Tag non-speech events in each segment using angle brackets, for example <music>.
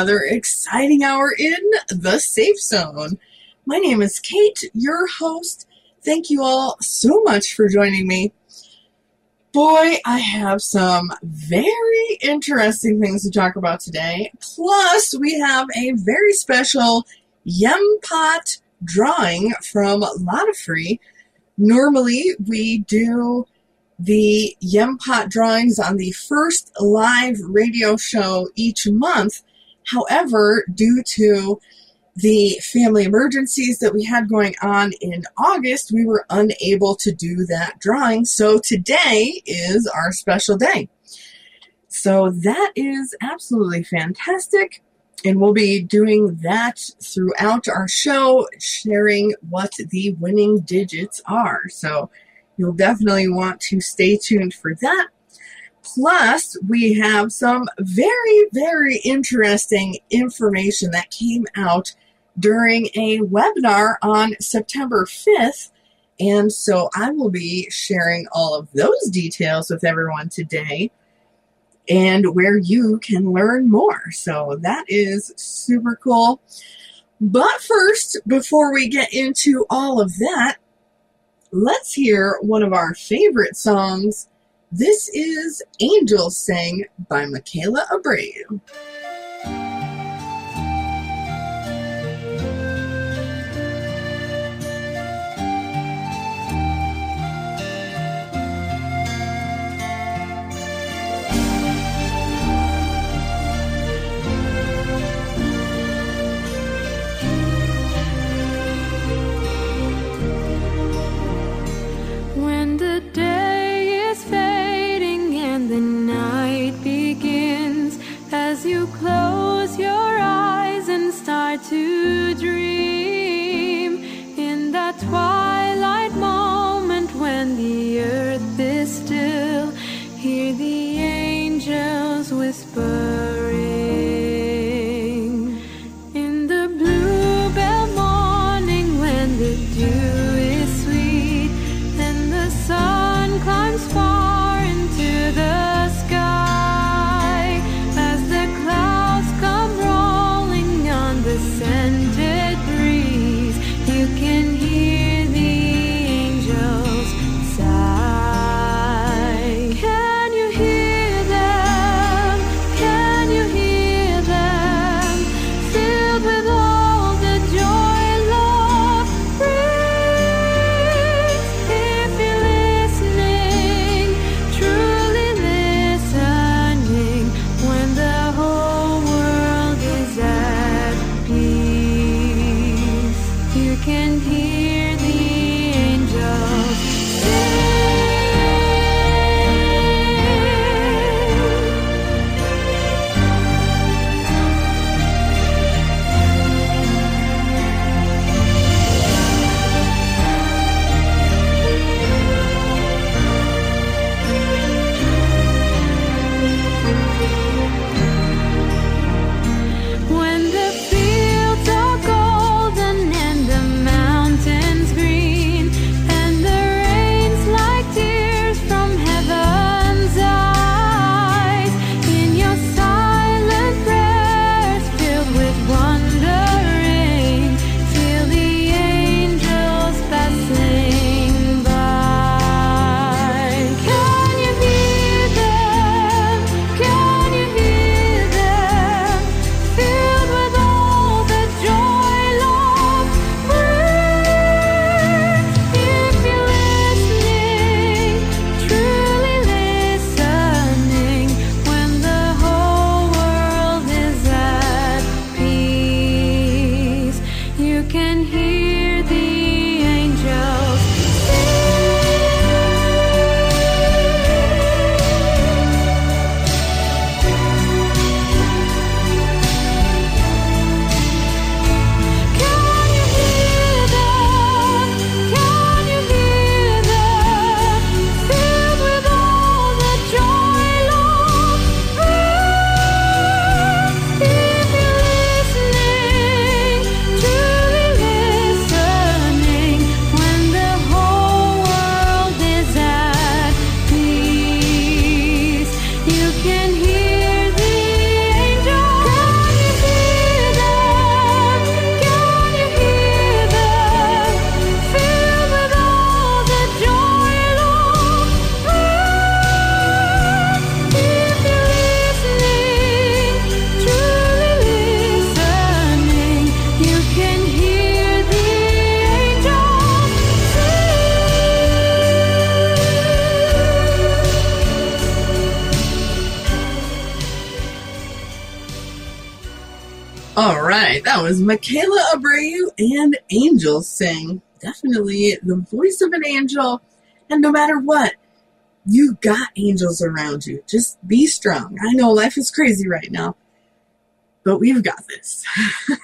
another exciting hour in the Safe Zone. My name is Kate, your host. Thank you all so much for joining me. Boy, I have some very interesting things to talk about today. Plus, we have a very special Yempot drawing from Lotto Free. Normally, we do the Yempot drawings on the first live radio show each month. However, due to the family emergencies that we had going on in August, we were unable to do that drawing. So today is our special day. So that is absolutely fantastic. And we'll be doing that throughout our show, sharing what the winning digits are. So You'll definitely want to stay tuned for that. Plus, we have some very, very interesting information that came out during a webinar on September 5th. And so I will be sharing all of those details with everyone today and where you can learn more. So that is super cool. But first, before we get into all of that, let's hear one of our favorite songs. This is Angels Sing by Michaela Abreu. Right, that was Michaela Abreu and Angels Sing. Definitely the voice of an angel. And no matter what, you got angels around you. Just be strong. I know life is crazy right now, but we've got this.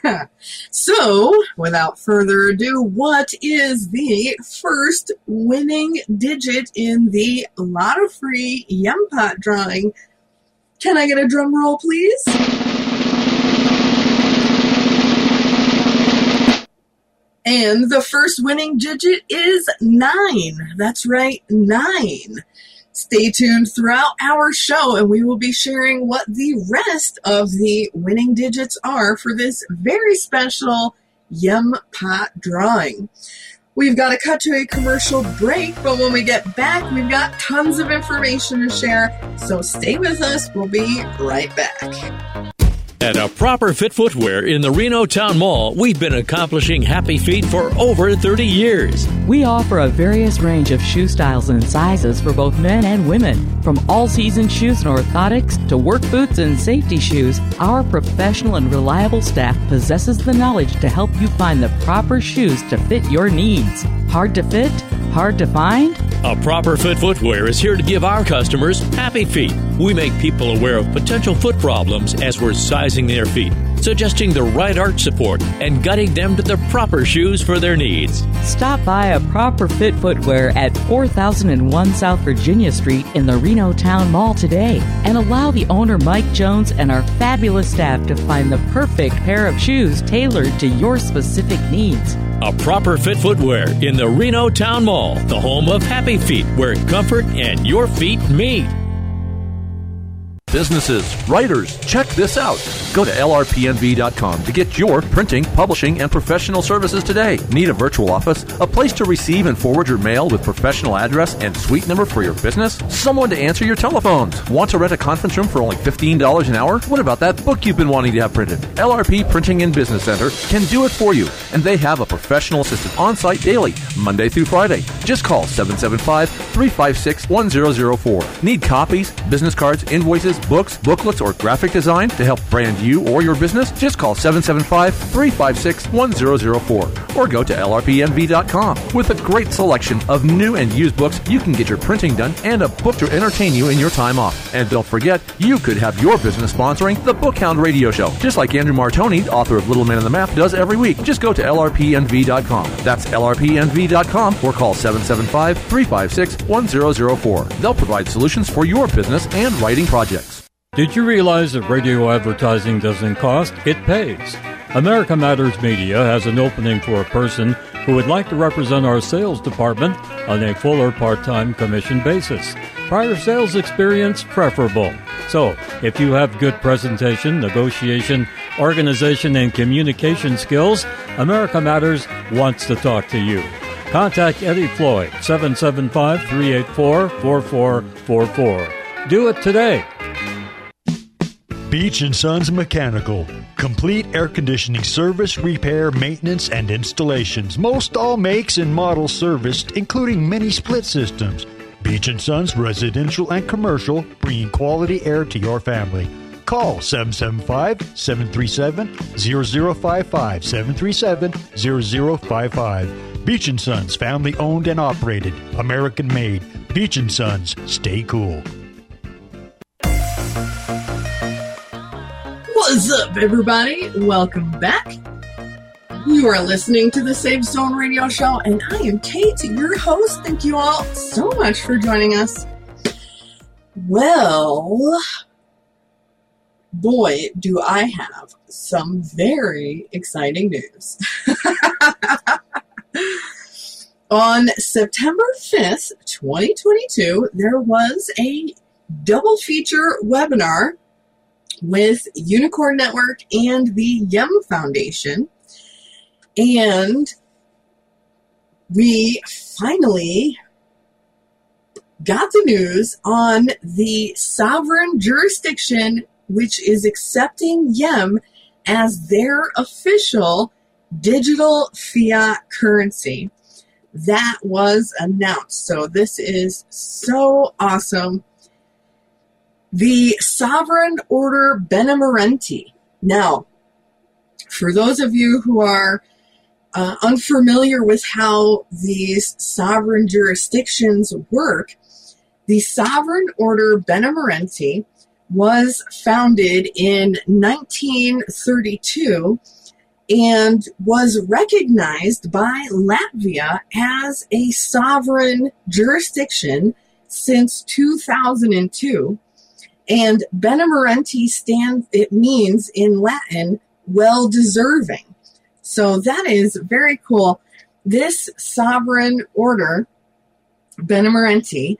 <laughs> so, without further ado, what is the first winning digit in the Lotto Free Yem Pot drawing? Can I get a drum roll, please? And the first winning digit is nine. That's right, nine. Stay tuned throughout our show and we will be sharing what the rest of the winning digits are for this very special Yem Pot drawing. We've got to cut to a commercial break, but when we get back, we've got tons of information to share. So stay with us. We'll be right back. At a proper fit footwear in the Reno Town Mall, we've been accomplishing happy feet for over 30 years. We offer a various range of shoe styles and sizes for both men and women. From all season shoes and orthotics to work boots and safety shoes, our professional and reliable staff possesses the knowledge to help you find the proper shoes to fit your needs. Hard to fit? Hard to find? A Proper Fit Footwear is here to give our customers happy feet. We make people aware of potential foot problems as we're sizing their feet, suggesting the right arch support, and guiding them to the proper shoes for their needs. Stop by a Proper Fit Footwear at 4001 South Virginia Street in the Reno Town Mall today and allow the owner Mike Jones and our fabulous staff to find the perfect pair of shoes tailored to your specific needs. A Proper Fit Footwear in the Reno Town Mall, the home of happy feet, where comfort and your feet meet. Businesses, writers, check this out. Go to lrpnv.com to get your printing, publishing, and professional services today. Need a virtual office? A place to receive and forward your mail with professional address and suite number for your business? Someone to answer your telephones? Want to rent a conference room for only $15 an hour? What about that book you've been wanting to have printed? LRP Printing and Business Center can do it for you, and they have a professional assistant on site daily, Monday through Friday. Just call 775 356 1004. Need copies, business cards, invoices, books, booklets, or graphic design to help brand you or your business? Just call 775 356 1004 or go to lrpnv.com. With a great selection of new and used books, you can get your printing done and a book to entertain you in your time off. And don't forget, you could have your business sponsoring the Bookhound Radio Show, just like Andrew Martoni, author of Little Man in the Map, does every week. Just go to lrpnv.com. That's lrpnv.com or call 775 356 1004. They'll provide solutions for your business and writing projects. Did you realize that radio advertising doesn't cost? It pays. America Matters Media has an opening for a person who would like to represent our sales department on a full or part time commission basis. Prior sales experience preferable. So, if you have good presentation, negotiation, organization, and communication skills, America Matters wants to talk to you. Contact Eddie Floyd, 775 384 4444. Do it today. Beach and Sons Mechanical. Complete air conditioning service, repair, maintenance, and installations. Most all makes and models serviced, including many split systems. Beach and Sons residential and commercial, bringing quality air to your family. Call 775 737 0055. 737 0055. Beach and Sons, family owned and operated, American made. Beach and Sons, stay cool. What's up, everybody? Welcome back. You are listening to the Safe Zone Radio Show, and I am Kate, your host. Thank you all so much for joining us. Well, boy, do I have some very exciting news. <laughs> On September 5th, 2022, there was a double feature webinar with Unicorn Network and the Yem Foundation. And we finally got the news on the sovereign jurisdiction which is accepting Yem as their official digital fiat currency. That was announced. So this is so awesome the Sovereign Order Benemerenti. Now, For those of you who are uh, unfamiliar with how these sovereign jurisdictions work, the Sovereign Order Benemerenti was founded in 1932 and was recognized by Latvia as a sovereign jurisdiction since 2002. And benemerenti stands, it means in Latin, well deserving. So that is very cool. This sovereign order, benemerenti,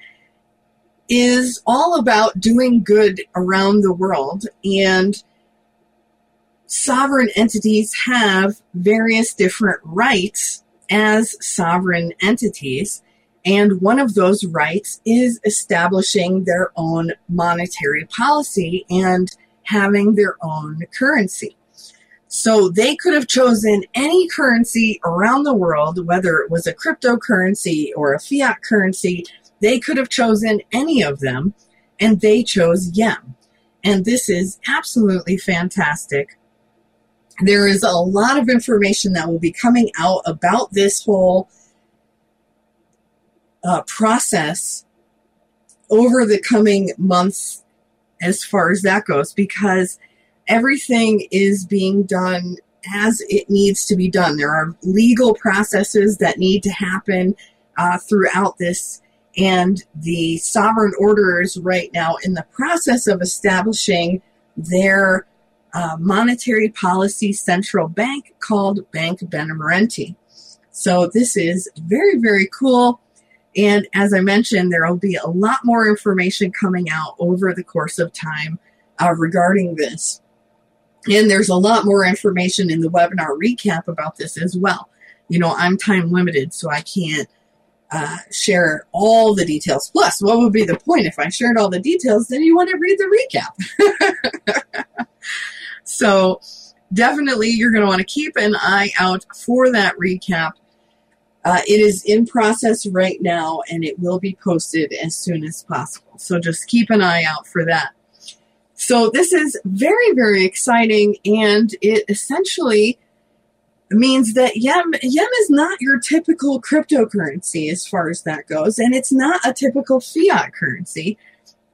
is all about doing good around the world and sovereign entities have various different rights as sovereign entities. And one of those rights is establishing their own monetary policy and having their own currency. So they could have chosen any currency around the world, whether it was a cryptocurrency or a fiat currency. They could have chosen any of them, and they chose Yem. And this is absolutely fantastic there is a lot of information that will be coming out about this whole uh, process over the coming months as far as that goes because everything is being done as it needs to be done. There are legal processes that need to happen uh, throughout this, and the sovereign order is right now in the process of establishing their uh, monetary policy central bank called Bank Benemerenti. So this is very, very cool. And as I mentioned, there will be a lot more information coming out over the course of time uh, regarding this. And there's a lot more information in the webinar recap about this as well. You know, I'm time limited, so I can't uh, share all the details. Plus, what would be the point if I shared all the details? Then you want to read the recap. <laughs> So definitely you're going to want to keep an eye out for that recap. Uh, it is in process right now and it will be posted as soon as possible. So just keep an eye out for that. So this is very, very exciting and it essentially means that Yem, Yem is not your typical cryptocurrency as far as that goes, and it's not a typical fiat currency.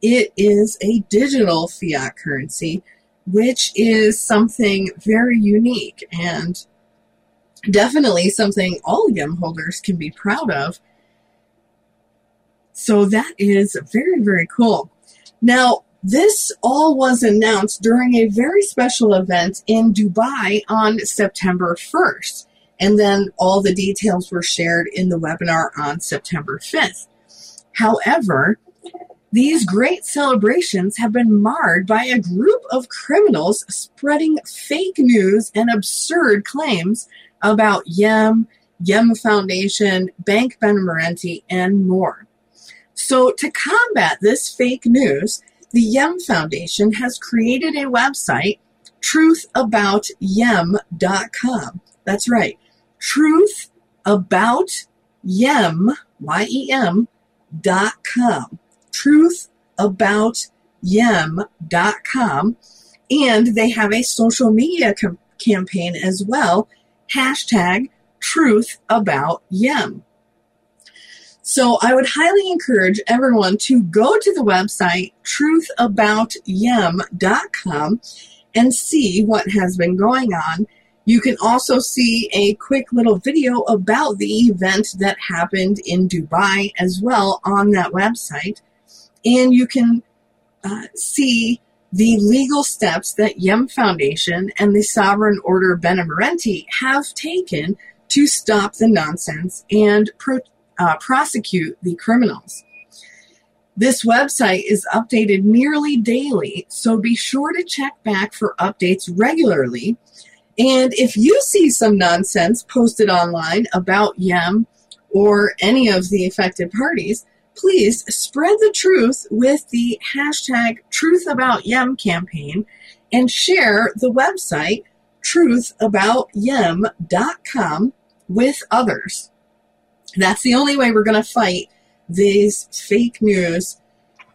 It is a digital fiat currency which is something very unique and definitely something all Yem holders can be proud of. So that is very, very cool. Now, this all was announced during a very special event in Dubai on September 1st. And then all the details were shared in the webinar on September 5th. However, these great celebrations have been marred by a group of criminals spreading fake news and absurd claims about Yem, Yem Foundation, Bank Ben Benemerenti, and more. So, to combat this fake news, the Yem Foundation has created a website, truthaboutyem.com. That's right, truthaboutyem, Y-E-M, dot com truthaboutyem.com. And they have a social media com- campaign as well, hashtag truth about Yem. So I would highly encourage everyone to go to the website truthaboutyem.com and see what has been going on you can also see a quick little video about the event that happened in Dubai as well on that website and you can uh, see the legal steps that Yem Foundation and the Sovereign Order Benemerenti have taken to stop the nonsense and pro- uh, prosecute the criminals. This website is updated nearly daily, so be sure to check back for updates regularly. And if you see some nonsense posted online about Yem or any of the affected parties, please spread the truth with the hashtag TruthAboutYem campaign and share the website truthaboutyem.com with others. That's the only way we're going to fight these fake news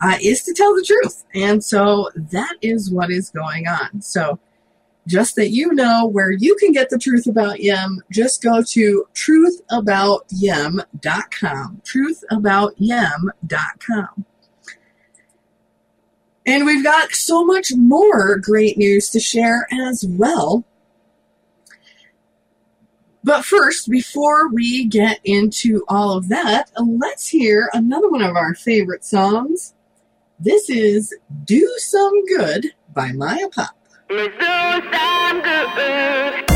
uh, is to tell the truth. And so that is what is going on. So just that you know where you can get the truth about Yem, just go to truthaboutyem.com. Truthaboutyem.com. And we've got so much more great news to share as well. But first, before we get into all of that, let's hear another one of our favorite songs. This is Do Some Good by Maya Pop. Let's do some good.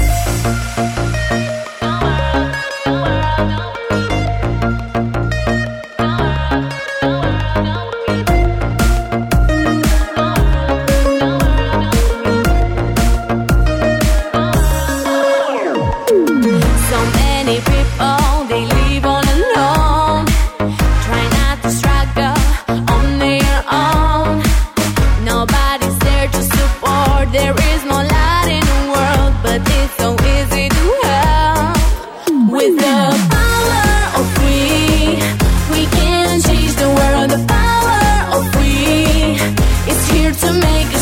To make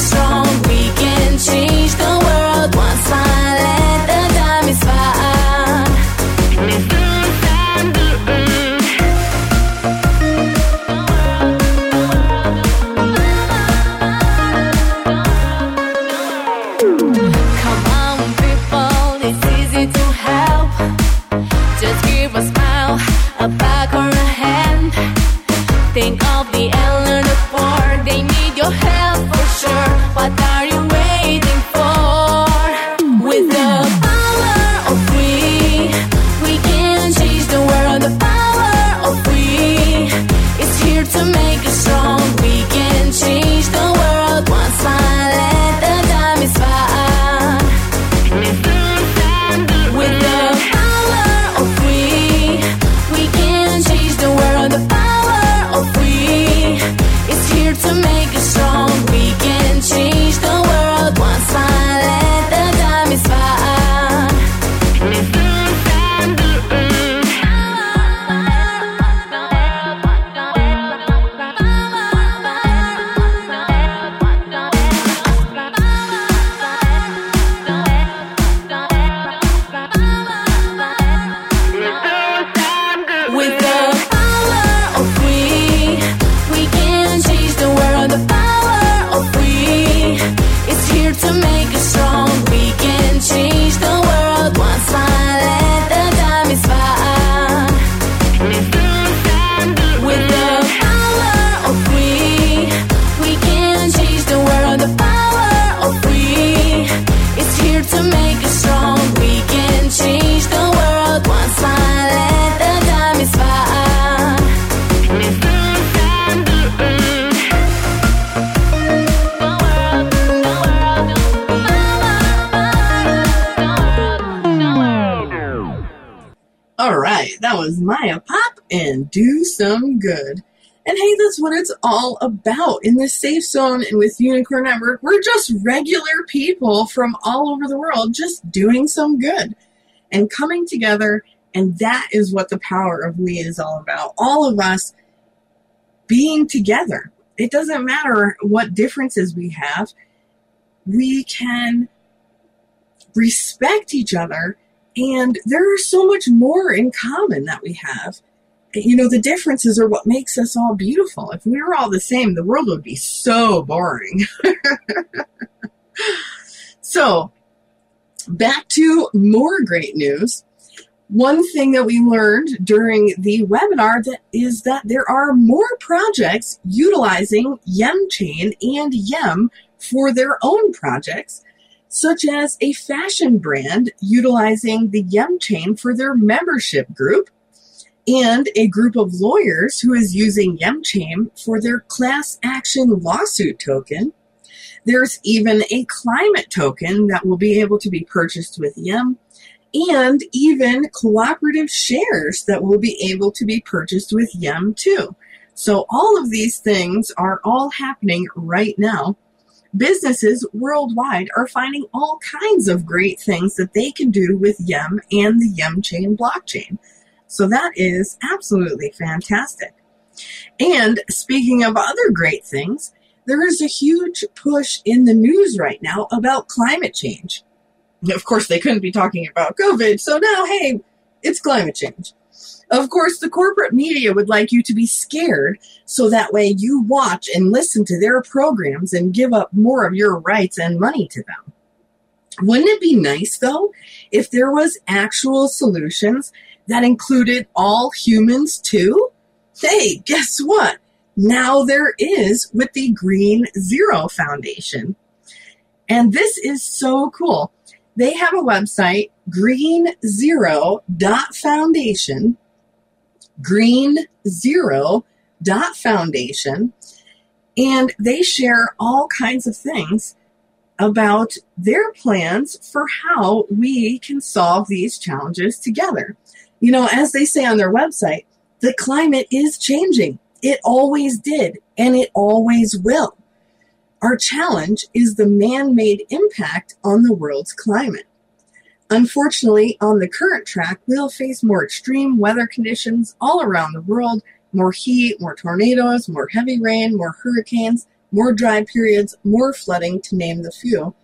and Do Some Good. And hey, that's what it's all about in this safe zone and with Unicorn Network. We're just regular people from all over the world just doing some good and coming together. And that is what the power of we is all about. All of us being together. It doesn't matter what differences we have, we can respect each other and there is so much more in common that we have. You know, the differences are what makes us all beautiful. If we were all the same, the world would be so boring. <laughs> so, back to more great news. One thing that we learned during the webinar that is that there are more projects utilizing YemChain and Yem for their own projects such as a fashion brand utilizing the YemChain for their membership group, and a group of lawyers who is using Yem chain for their class action lawsuit token. There's even a climate token that will be able to be purchased with Yem, and even cooperative shares that will be able to be purchased with Yem too. So all of these things are all happening right now businesses worldwide are finding all kinds of great things that they can do with Yem and the Yem Chain blockchain. So that is absolutely fantastic. And speaking of other great things, there is a huge push in the news right now about climate change. Of course, they couldn't be talking about COVID, so now, hey, it's climate change. Of course, the corporate media would like you to be scared so that way you watch and listen to their programs and give up more of your rights and money to them. Wouldn't it be nice though if there was actual solutions that included all humans too? Hey, guess what? Now there is with the Green Zero Foundation. And this is so cool. They have a website, greenzero.foundation, greenzero.foundation, and they share all kinds of things about their plans for how we can solve these challenges together. You know, as they say on their website, the climate is changing. It always did, and it always will. Our challenge is the man made impact on the world's climate. Unfortunately, on the current track, we'll face more extreme weather conditions all around the world more heat, more tornadoes, more heavy rain, more hurricanes, more dry periods, more flooding, to name the few.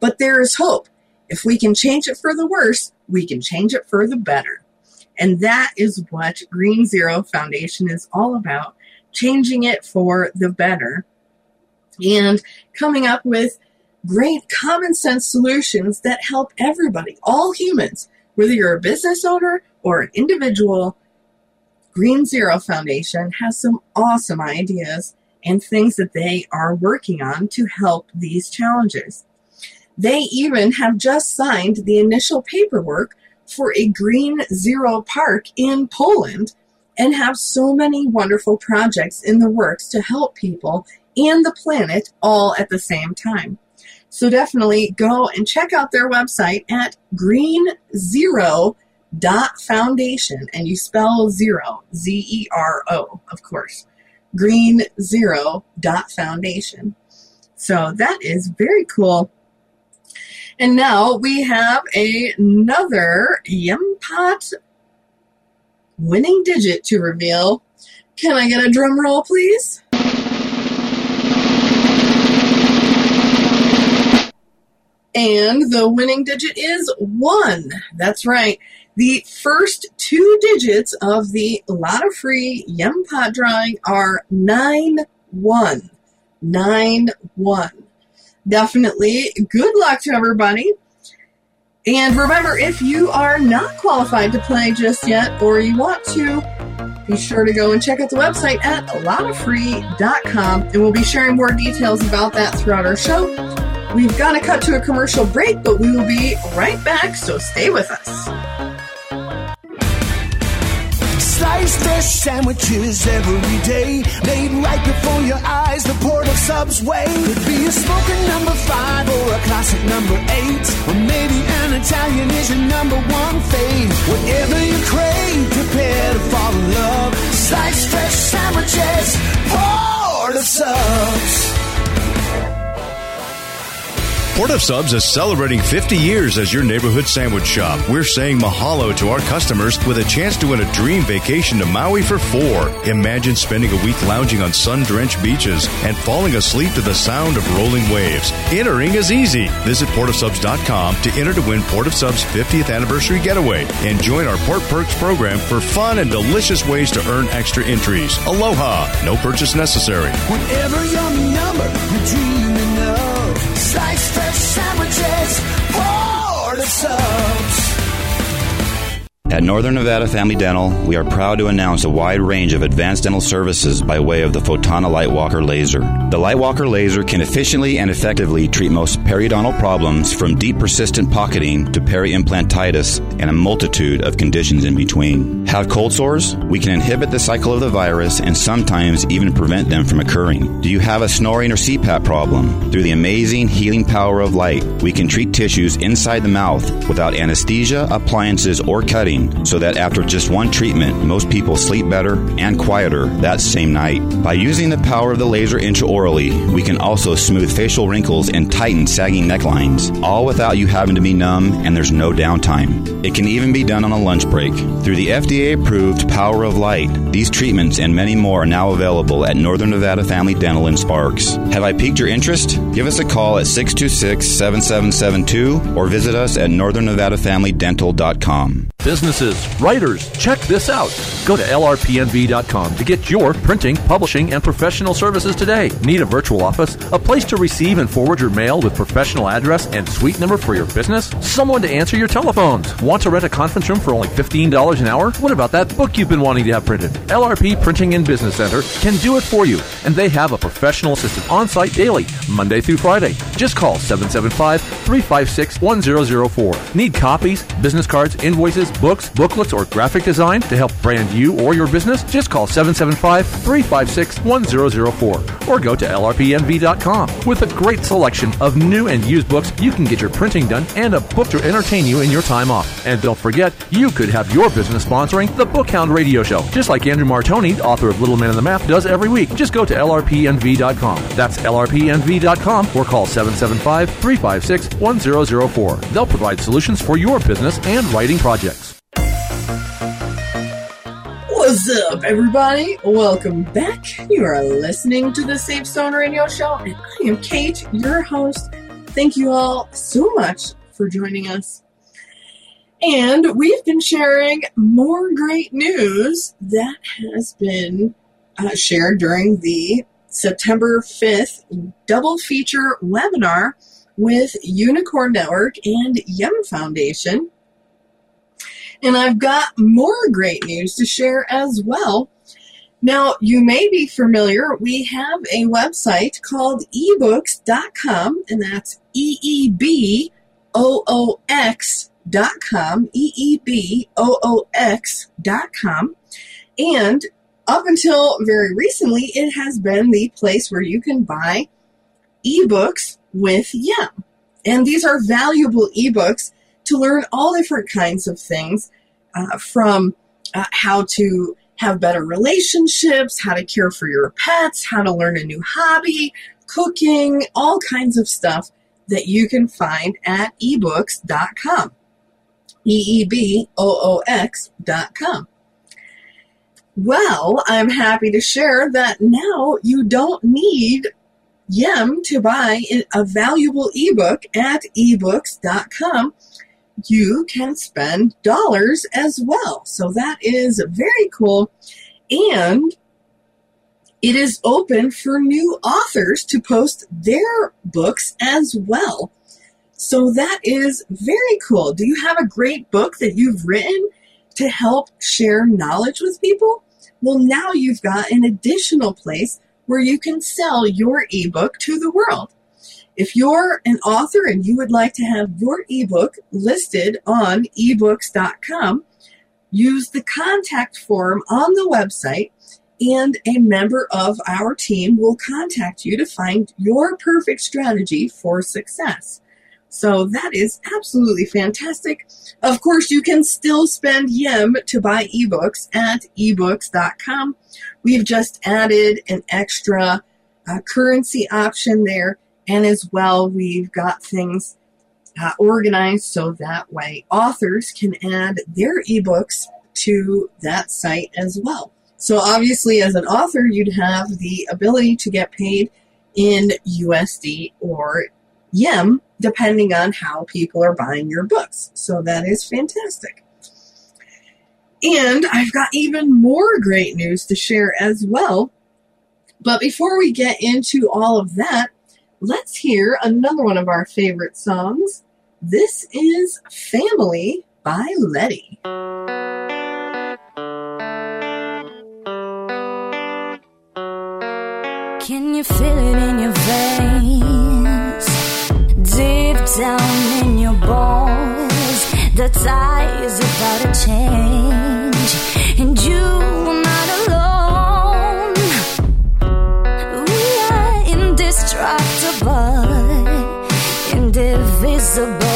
But there is hope. If we can change it for the worse, we can change it for the better. And that is what Green Zero Foundation is all about changing it for the better and coming up with great common sense solutions that help everybody, all humans, whether you're a business owner or an individual. Green Zero Foundation has some awesome ideas and things that they are working on to help these challenges. They even have just signed the initial paperwork for a Green Zero Park in Poland and have so many wonderful projects in the works to help people and the planet all at the same time. So definitely go and check out their website at greenzero.foundation and you spell zero, Z E R O, of course. Greenzero.foundation. So that is very cool. And now we have another Yempot winning digit to reveal. Can I get a drum roll, please? And the winning digit is one. That's right. The first two digits of the Lotto Free Yem Pot drawing are 9 1. 9 1. Definitely good luck to everybody. And remember, if you are not qualified to play just yet or you want to, be sure to go and check out the website at lottofree.com and we'll be sharing more details about that throughout our show. We've got to cut to a commercial break, but we will be right back, so stay with us. Fish sandwiches every day, made right before your eyes. The port of Subway could be a smoking number five or a classic number eight, or maybe an Italian is your number one fave. Whatever you crave, prepare to fall in love. Sliced fish sandwiches, port of Subs. Port of Subs is celebrating 50 years as your neighborhood sandwich shop. We're saying mahalo to our customers with a chance to win a dream vacation to Maui for four. Imagine spending a week lounging on sun drenched beaches and falling asleep to the sound of rolling waves. Entering is easy. Visit portofsubs.com to enter to win Port of Subs 50th anniversary getaway and join our Port Perks program for fun and delicious ways to earn extra entries. Aloha! No purchase necessary. Whatever your number, you're dreaming of. Sliced fish sandwiches, port of Subs. At Northern Nevada Family Dental, we are proud to announce a wide range of advanced dental services by way of the Fotona Lightwalker laser. The Lightwalker laser can efficiently and effectively treat most periodontal problems from deep persistent pocketing to peri-implantitis and a multitude of conditions in between. Have cold sores? We can inhibit the cycle of the virus and sometimes even prevent them from occurring. Do you have a snoring or CPAP problem? Through the amazing healing power of light, we can treat tissues inside the mouth without anesthesia, appliances, or cutting so that after just one treatment, most people sleep better and quieter that same night. By using the power of the laser intraorally, we can also smooth facial wrinkles and tighten sagging necklines, all without you having to be numb and there's no downtime. It can even be done on a lunch break. Through the FDA approved Power of Light, these treatments and many more are now available at Northern Nevada Family Dental in Sparks. Have I piqued your interest? Give us a call at 626 7772 or visit us at northernnevadafamilydental.com. Businesses, writers, check this out. Go to lrpnv.com to get your printing, publishing, and professional services today. Need a virtual office? A place to receive and forward your mail with professional address and suite number for your business? Someone to answer your telephones? Want to rent a conference room for only $15 an hour? What about that book you've been wanting to have printed? LRP Printing and Business Center can do it for you, and they have a professional assistant on site daily, Monday through Friday. Just call 775 356 1004. Need copies, business cards, invoices, books, booklets, or graphic design to help brand you or your business? Just call 775 356 1004 or go to lrpnv.com. With a great selection of new and used books, you can get your printing done and a book to entertain you in your time off. And don't forget, you could have your business sponsoring the Bookhound Radio Show, just like Andrew Martoni, author of Little Man in the Map, does every week. Just go to lrpnv.com. That's lrpnv.com or call 775 356 1004. They'll provide solutions for your business and writing projects. What's up, everybody? Welcome back. You are listening to the Safe Zone Radio Show, and I am Kate, your host. Thank you all so much for joining us. And we've been sharing more great news that has been uh, shared during the September 5th double feature webinar with Unicorn Network and Yem Foundation. And I've got more great news to share as well. Now, you may be familiar, we have a website called eeboox.com, and that's E E B O O X.com, E E B O O X.com. And up until very recently, it has been the place where you can buy ebooks with Yem. And these are valuable ebooks to learn all different kinds of things uh, from uh, how to have better relationships, how to care for your pets, how to learn a new hobby, cooking, all kinds of stuff that you can find at eeboox.com. E E B O O X.com. Well, I'm happy to share that now you don't need Yem to buy a valuable ebook at eeboox.com. You can spend dollars as well. So that is very cool. And it is open for new authors to post their books as well. So that is very cool. Do you have a great book that you've written to help share knowledge with people? Well, now you've got an additional place where you can sell your ebook to the world. If you're an author and you would like to have your ebook listed on eeboox.com, use the contact form on the website and a member of our team will contact you to find your perfect strategy for success. So that is absolutely fantastic. Of course, you can still spend Yem to buy ebooks at eeboox.com. We've just added an extra uh, currency option there, and as well, we've got things uh, organized so that way authors can add their ebooks to that site as well. So, obviously, as an author, you'd have the ability to get paid in USD or Yem, depending on how people are buying your books. So that is fantastic. And I've got even more great news to share as well. But before we get into all of that, let's hear another one of our favorite songs. This is Family by Letty. Can you feel it in your veins? Deep down in your bones, the tide is about to change, and you indivisible.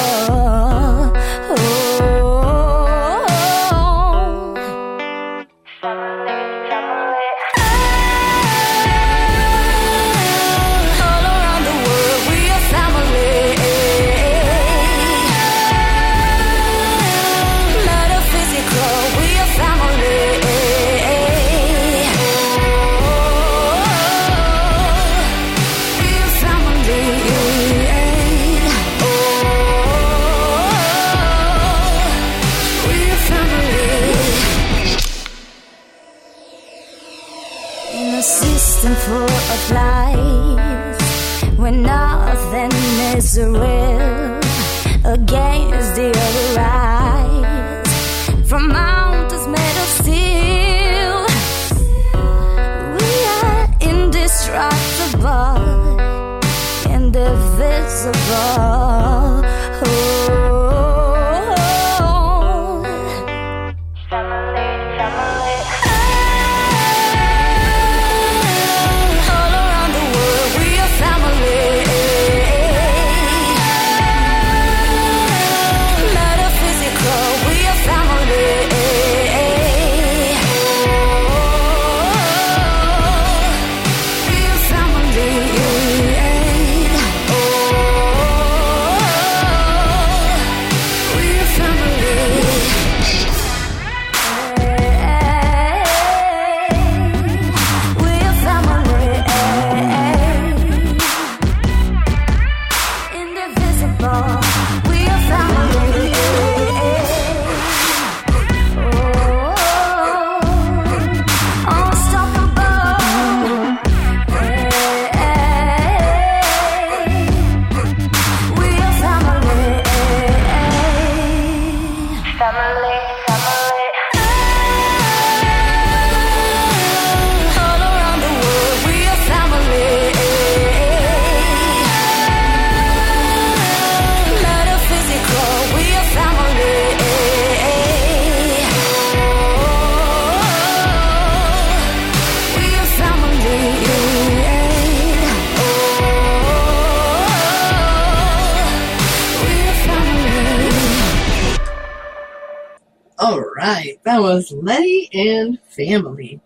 Family.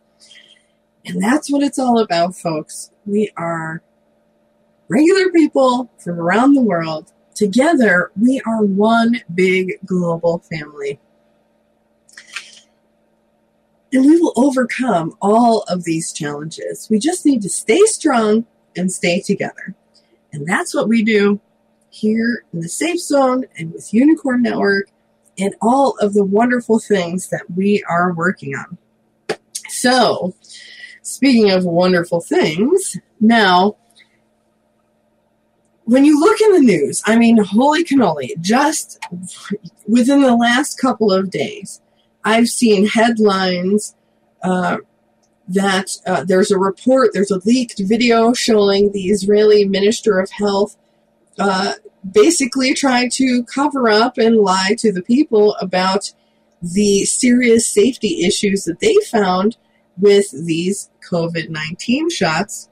And that's what it's all about, folks. We are regular people from around the world. Together, we are one big global family. And we will overcome all of these challenges. We just need to stay strong and stay together. And that's what we do here in the Safe Zone and with Unicorn Network and all of the wonderful things that we are working on. So, speaking of wonderful things, now, when you look in the news, I mean, holy cannoli, just within the last couple of days, I've seen headlines uh, that uh, there's a report, there's a leaked video showing the Israeli Minister of Health uh, basically trying to cover up and lie to the people about the serious safety issues that they found with these COVID 19 shots.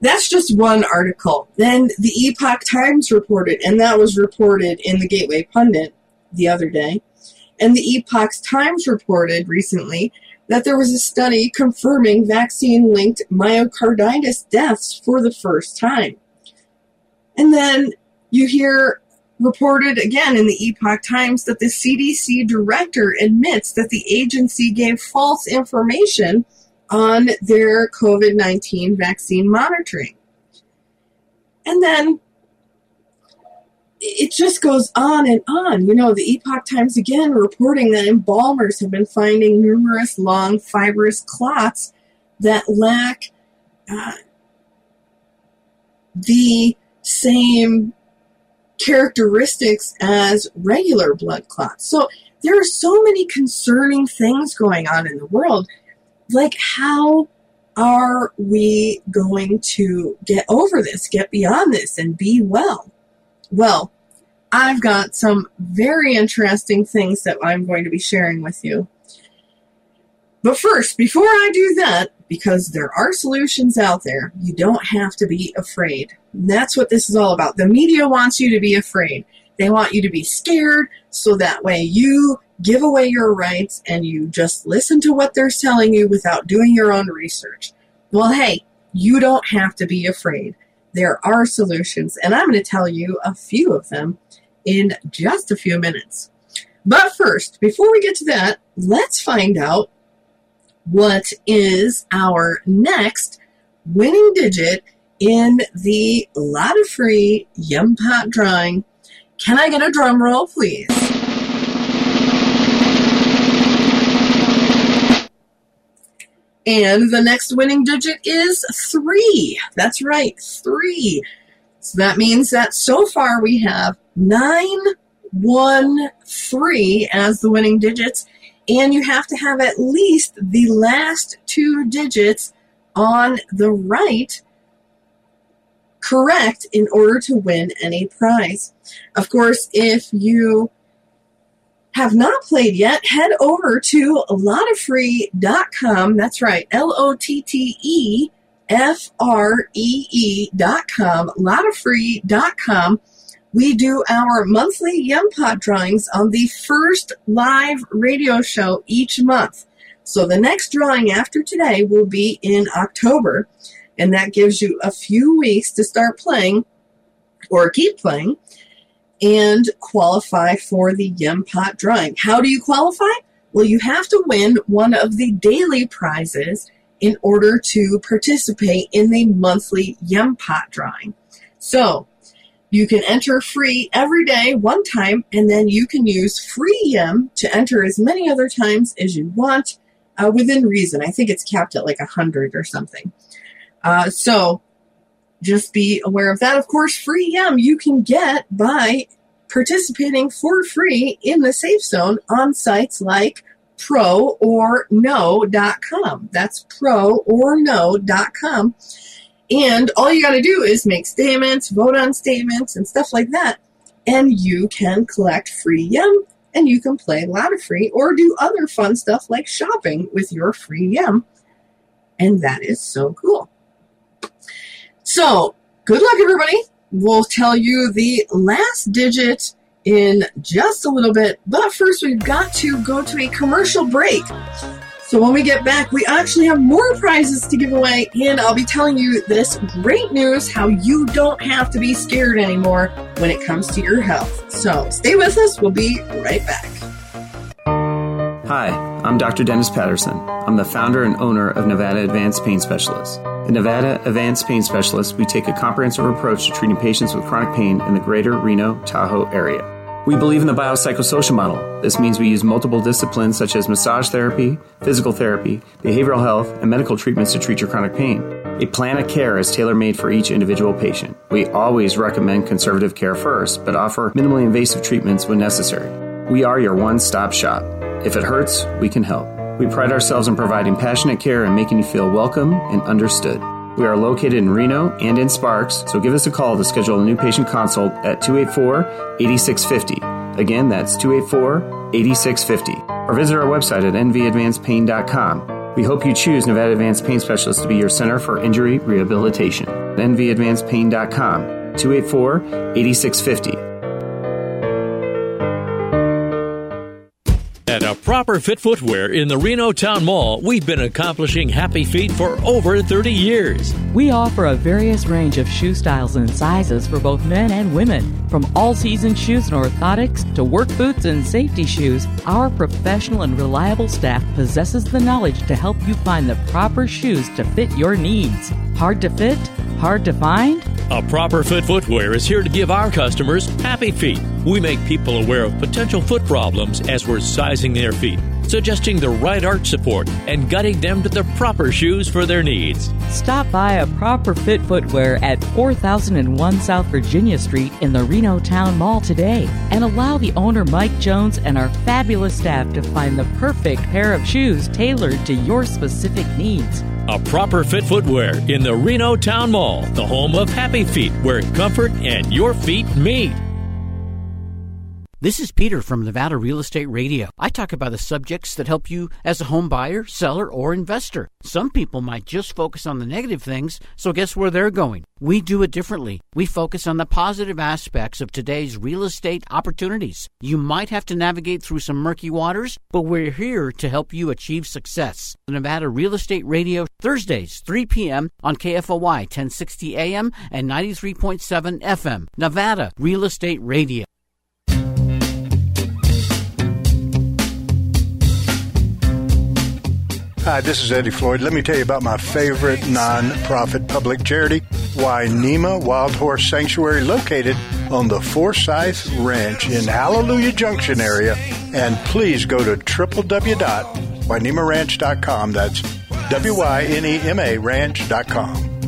That's just one article. Then the Epoch Times reported, and that was reported in the Gateway Pundit the other day. And the Epoch Times reported recently that there was a study confirming vaccine linked myocarditis deaths for the first time. And then you hear reported again in the Epoch Times that the CDC director admits that the agency gave false information on their COVID 19 vaccine monitoring. And then it just goes on and on. You know, the Epoch Times again reporting that embalmers have been finding numerous long fibrous clots that lack uh, the same characteristics as regular blood clots. So there are so many concerning things going on in the world. Like, how are we going to get over this, get beyond this, and be well? Well, I've got some very interesting things that I'm going to be sharing with you. But first, before I do that, because there are solutions out there, you don't have to be afraid. And that's what this is all about. The media wants you to be afraid. They want you to be scared so that way you give away your rights and you just listen to what they're telling you without doing your own research. Well, hey, you don't have to be afraid. There are solutions, and I'm going to tell you a few of them in just a few minutes. But first, before we get to that, let's find out what is our next winning digit in the lot of free Yem Pot drawing. Can I get a drum roll, please? And the next winning digit is three. That's right, three. So that means that so far we have nine, one, three as the winning digits, and you have to have at least the last two digits on the right correct in order to win any prize. Of course, if you have not played yet, head over to lottofree.com. That's right, L O T T E F R E E.com, lottofree.com. We do our monthly Yem Pot drawings on the first live radio show each month. So the next drawing after today will be in October, and that gives you a few weeks to start playing or keep playing and qualify for the Yem Pot drawing. How do you qualify? Well, you have to win one of the daily prizes in order to participate in the monthly Yem Pot drawing. So, you can enter free every day, one time, and then you can use free Yem to enter as many other times as you want uh, within reason. I think it's capped at like a hundred or something. Uh, so just be aware of that. Of course, free Yem you can get by participating for free in the Safe Zone on sites like pro or no.com. That's pro or no.com. And all you got to do is make statements, vote on statements, and stuff like that. And you can collect free Yem and you can play Lotto Free or do other fun stuff like shopping with your free Yem. And that is so cool. So, good luck, everybody. We'll tell you the last digit in just a little bit, but first we've got to go to a commercial break. So when we get back, we actually have more prizes to give away, and I'll be telling you this great news how you don't have to be scared anymore when it comes to your health. So stay with us, we'll be right back. Hi, I'm Dr. Dennis Patterson. I'm the founder and owner of Nevada Advanced Pain Specialists. At Nevada Advanced Pain Specialists, we take a comprehensive approach to treating patients with chronic pain in the greater Reno Tahoe area. We believe in the biopsychosocial model. This means we use multiple disciplines such as massage therapy, physical therapy, behavioral health, and medical treatments to treat your chronic pain. A plan of care is tailor made for each individual patient. We always recommend conservative care first, but offer minimally invasive treatments when necessary. We are your one stop shop. If it hurts, we can help. We pride ourselves in providing passionate care and making you feel welcome and understood. We are located in Reno and in Sparks, so give us a call to schedule a new patient consult at 284 8650. Again, that's 284 8650. Or visit our website at nvadvancedpain.com. We hope you choose Nevada Advanced Pain Specialist to be your center for injury rehabilitation. nvadvancedpain.com 284 8650. Proper fit footwear in the Reno Town Mall, we've been accomplishing happy feet for over 30 years. We offer a various range of shoe styles and sizes for both men and women. From all season shoes and orthotics to work boots and safety shoes, our professional and reliable staff possesses the knowledge to help you find the proper shoes to fit your needs. Hard to fit? Hard to find? A proper fit footwear is here to give our customers happy feet. We make people aware of potential foot problems as we're sizing their feet, suggesting the right arch support, and guiding them to the proper shoes for their needs. Stop by a proper fit footwear at 4001 South Virginia Street in the Reno Town Mall today and allow the owner Mike Jones and our fabulous staff to find the perfect pair of shoes tailored to your specific needs. A proper fit footwear in the Reno Town Mall, the home of happy feet, where comfort and your feet meet. This is Peter from Nevada Real Estate Radio. I talk about the subjects that help you as a home buyer, seller, or investor. Some people might just focus on the negative things, so guess where they're going? We do it differently. We focus on the positive aspects of today's real estate opportunities. You might have to navigate through some murky waters, but we're here to help you achieve success. The Nevada Real Estate Radio, Thursdays, 3 p.m. on KFOY 1060 AM and 93.7 FM. Nevada Real Estate Radio. Hi, this is Eddie Floyd. Let me tell you about my favorite non-profit public charity, Wynema Wild Horse Sanctuary, located on the Forsyth Ranch in Hallelujah Junction area. And please go to www.wynemaranch.com. That's W-Y-N-E-M-A ranch.com.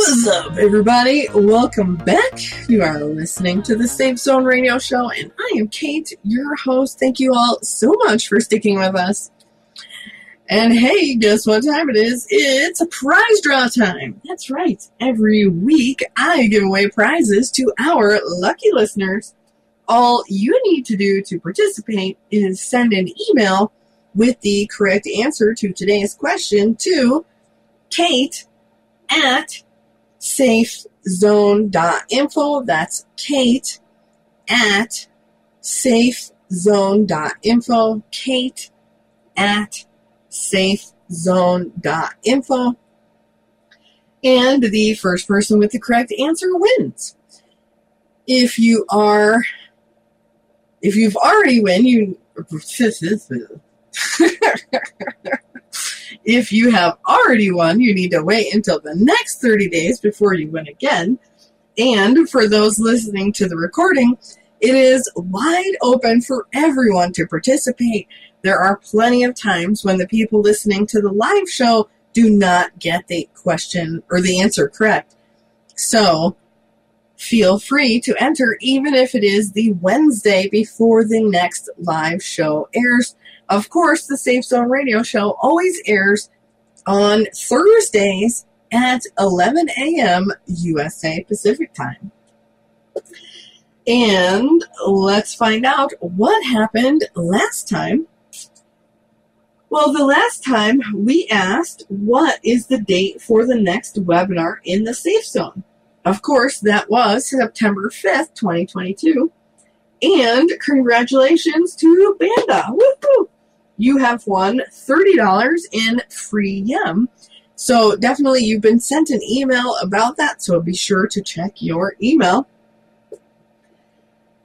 What's up, everybody? Welcome back. You are listening to the Safe Zone Radio Show, and I am Kate, your host. Thank you all so much for sticking with us. And hey, guess what time it is? It's prize draw time. That's right. Every week, I give away prizes to our lucky listeners. All you need to do to participate is send an email with the correct answer to today's question to Kate at safezone.info. That's Kate at safezone.info. Kate at safezone.info. And the first person with the correct answer wins. If you are, if you've already won, you, <laughs> <laughs> if you have already won, you need to wait until the next 30 days before you win again. And for those listening to the recording, it is wide open for everyone to participate. There are plenty of times when the people listening to the live show do not get the question or the answer correct. So feel free to enter even if it is the Wednesday before the next live show airs. Of course, the Safe Zone Radio Show always airs on Thursdays at 11 a.m. USA Pacific Time. And let's find out what happened last time. Well, the last time we asked what is the date for the next webinar in the Safe Zone. Of course, that was September 5th, 2022. And congratulations to Banda. Woohoo! You have won $30 in free Yem. So definitely you've been sent an email about that, so be sure to check your email.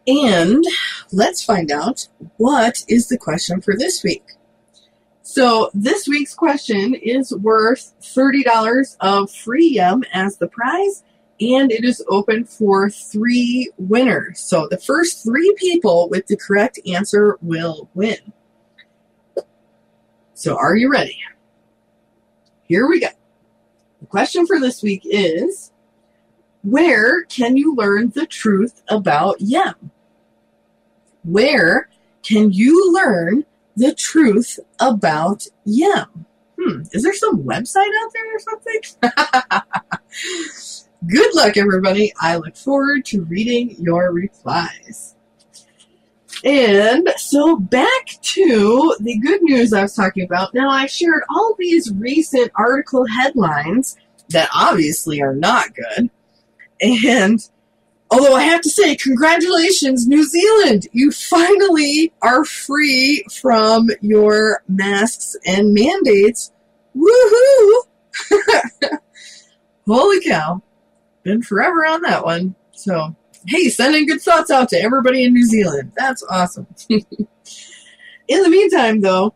And let's find out what is the question for this week. So this week's question is worth $30 of free Yem as the prize, and it is open for three winners. So the first three people with the correct answer will win. So are you ready? Here we go. The question for this week is Where can you learn the truth about Yem? Where can you learn the truth about Yem? Hmm, is there some website out there or something? <laughs> Good luck, everybody. I look forward to reading your replies. And so back to the good news I was talking about. Now, I shared all these recent article headlines that obviously are not good. And although I have to say, congratulations, New Zealand! You finally are free from your masks and mandates. Woohoo! <laughs> Holy cow. Been forever on that one. So, hey, sending good thoughts out to everybody in New Zealand. That's awesome. <laughs> in the meantime, though,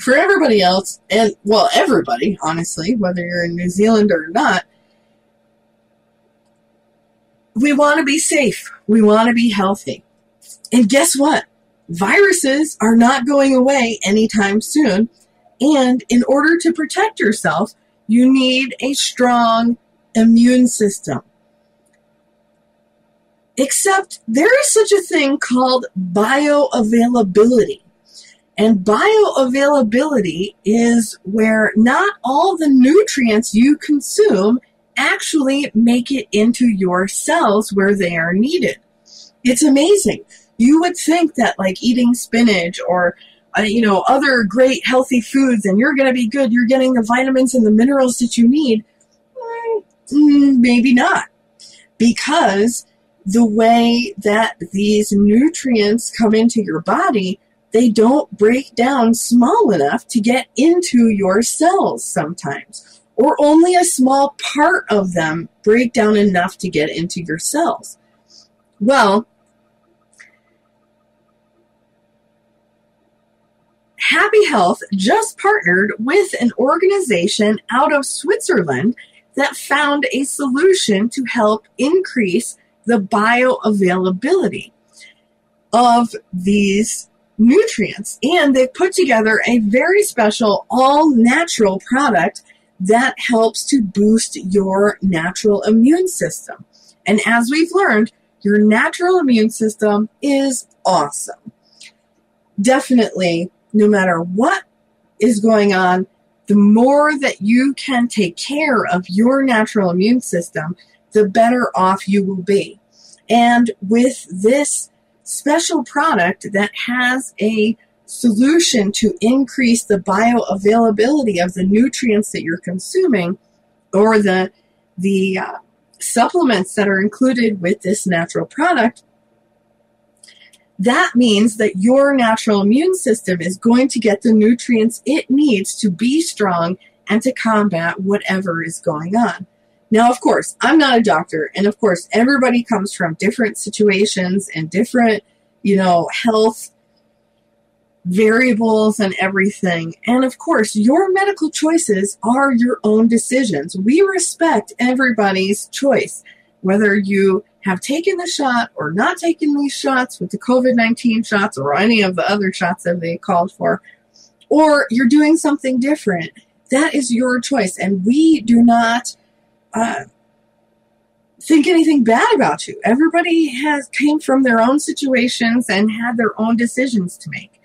for everybody else, and well, everybody, honestly, whether you're in New Zealand or not, we want to be safe. We want to be healthy. And guess what? Viruses are not going away anytime soon. And in order to protect yourself, you need a strong immune system. Except there is such a thing called bioavailability. And bioavailability is where not all the nutrients you consume actually make it into your cells where they are needed. It's amazing. You would think that like eating spinach or uh, you know other great healthy foods and you're going to be good, you're getting the vitamins and the minerals that you need. Mm, maybe not. Because the way that these nutrients come into your body, they don't break down small enough to get into your cells sometimes. Or only a small part of them break down enough to get into your cells. Well, Happy Health just partnered with an organization out of Switzerland that found a solution to help increase the bioavailability of these nutrients. And they've put together a very special, all natural product that helps to boost your natural immune system. And as we've learned, your natural immune system is awesome. Definitely, no matter what is going on, the more that you can take care of your natural immune system, the better off you will be. And with this special product that has a solution to increase the bioavailability of the nutrients that you're consuming or the the uh, supplements that are included with this natural product that means that your natural immune system is going to get the nutrients it needs to be strong and to combat whatever is going on. Now, of course, I'm not a doctor, and of course, everybody comes from different situations and different, you know, health variables and everything. And of course, your medical choices are your own decisions. We respect everybody's choice, whether you have taken the shot or not taken these shots with the COVID 19 shots or any of the other shots that they called for, or you're doing something different. That is your choice. And we do not uh, think anything bad about you. Everybody has came from their own situations and had their own decisions to make.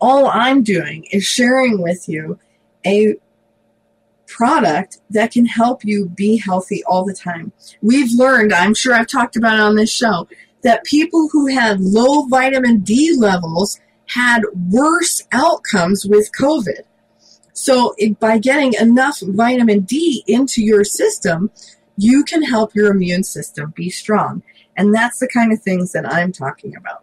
All I'm doing is sharing with you a product that can help you be healthy all the time. We've learned, I'm sure I've talked about it on this show, that people who had low vitamin D levels had worse outcomes with COVID. So, it, by getting enough vitamin D into your system, you can help your immune system be strong. And that's the kind of things that I'm talking about.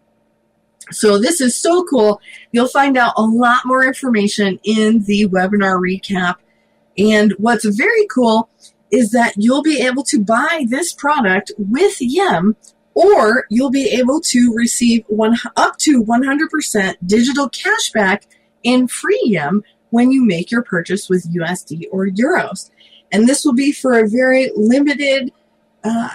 So, this is so cool. You'll find out a lot more information in the webinar recap and what's very cool is that you'll be able to buy this product with Yem or you'll be able to receive one up to 100% digital cashback in free Yem when you make your purchase with USD or euros. And this will be for a very limited uh,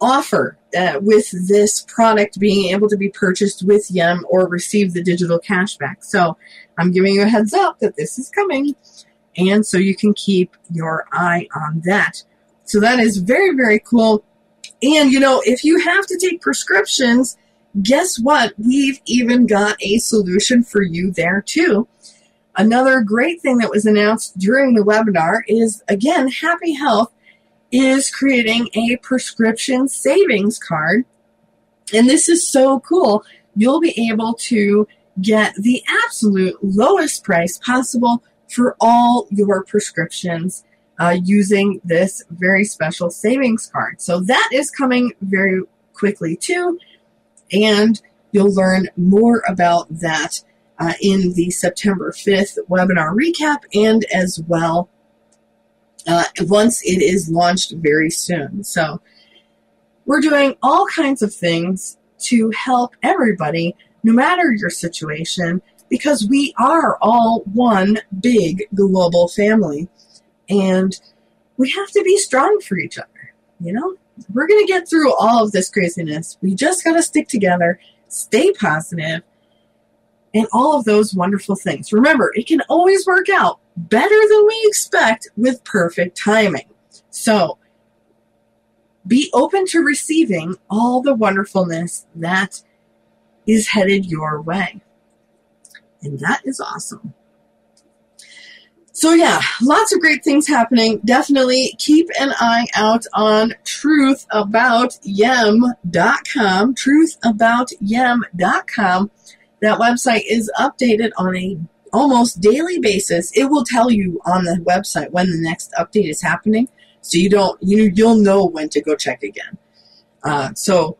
offer uh, with this product being able to be purchased with Yem or receive the digital cashback. So I'm giving you a heads up that this is coming, and so you can keep your eye on that. So that is very, very cool. And you know, if you have to take prescriptions, guess what? We've even got a solution for you there too. Another great thing that was announced during the webinar is again, Happy Health is creating a prescription savings card. And this is so cool. You'll be able to get the absolute lowest price possible for all your prescriptions uh, using this very special savings card. So that is coming very quickly too. And you'll learn more about that uh, in the September 5th webinar recap and as well uh, once it is launched very soon. So we're doing all kinds of things to help everybody, no matter your situation, because we are all one big global family. And we have to be strong for each other. You know, we're going to get through all of this craziness. We just got to stick together, stay positive, and all of those wonderful things. Remember, it can always work out better than we expect with perfect timing. So, be open to receiving all the wonderfulness that is headed your way. And that is awesome. So yeah, lots of great things happening. Definitely keep an eye out on truthaboutyem.com. Truthaboutyem.com. That website is updated on a almost daily basis. It will tell you on the website when the next update is happening, so you don't you you'll know when to go check again. Uh, so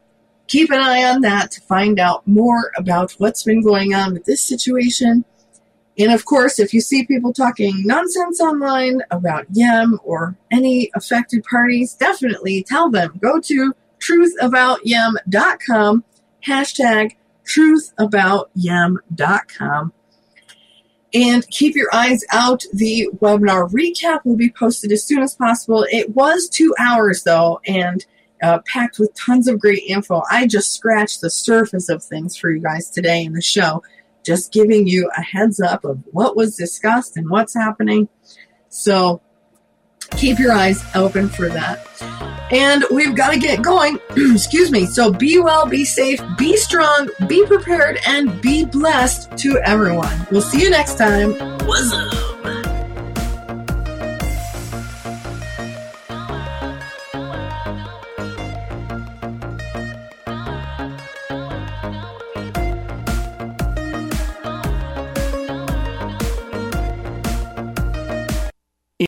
keep an eye on that to find out more about what's been going on with this situation. And of course, if you see people talking nonsense online about Yem or any affected parties, definitely tell them. Go to truthaboutyem.com, hashtag truthaboutyem.com. And keep your eyes out. The webinar recap will be posted as soon as possible. It was two hours though, and uh, packed with tons of great info. I just scratched the surface of things for you guys today in the show, just giving you a heads up of what was discussed and what's happening. So keep your eyes open for that. And we've got to get going. <clears throat> Excuse me. So be well, be safe, be strong, be prepared, and be blessed to everyone. We'll see you next time. What's up?